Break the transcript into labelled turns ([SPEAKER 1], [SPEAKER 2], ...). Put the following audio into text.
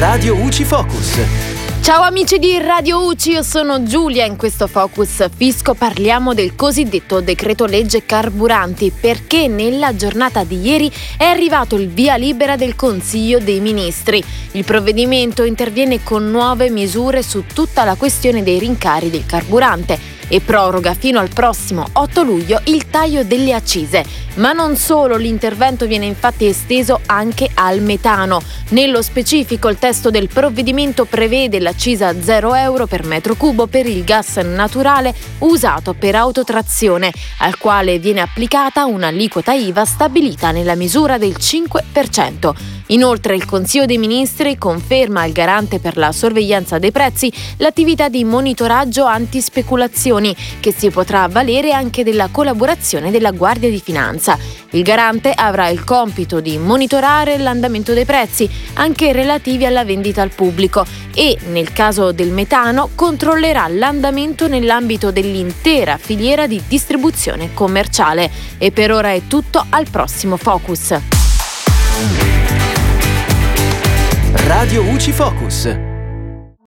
[SPEAKER 1] Radio UCI Focus.
[SPEAKER 2] Ciao amici di Radio UCI, io sono Giulia. In questo Focus Fisco parliamo del cosiddetto decreto legge carburanti perché nella giornata di ieri è arrivato il via libera del Consiglio dei Ministri. Il provvedimento interviene con nuove misure su tutta la questione dei rincari del carburante e proroga fino al prossimo 8 luglio il taglio delle accise. Ma non solo, l'intervento viene infatti esteso anche al metano. Nello specifico il testo del provvedimento prevede l'accisa a 0 euro per metro cubo per il gas naturale usato per autotrazione, al quale viene applicata un'aliquota IVA stabilita nella misura del 5%. Inoltre il Consiglio dei Ministri conferma al garante per la sorveglianza dei prezzi l'attività di monitoraggio antispeculazioni che si potrà avvalere anche della collaborazione della Guardia di Finanza. Il garante avrà il compito di monitorare l'andamento dei prezzi, anche relativi alla vendita al pubblico e, nel caso del metano, controllerà l'andamento nell'ambito dell'intera filiera di distribuzione commerciale. E per ora è tutto, al prossimo Focus.
[SPEAKER 1] Radio UCI Focus.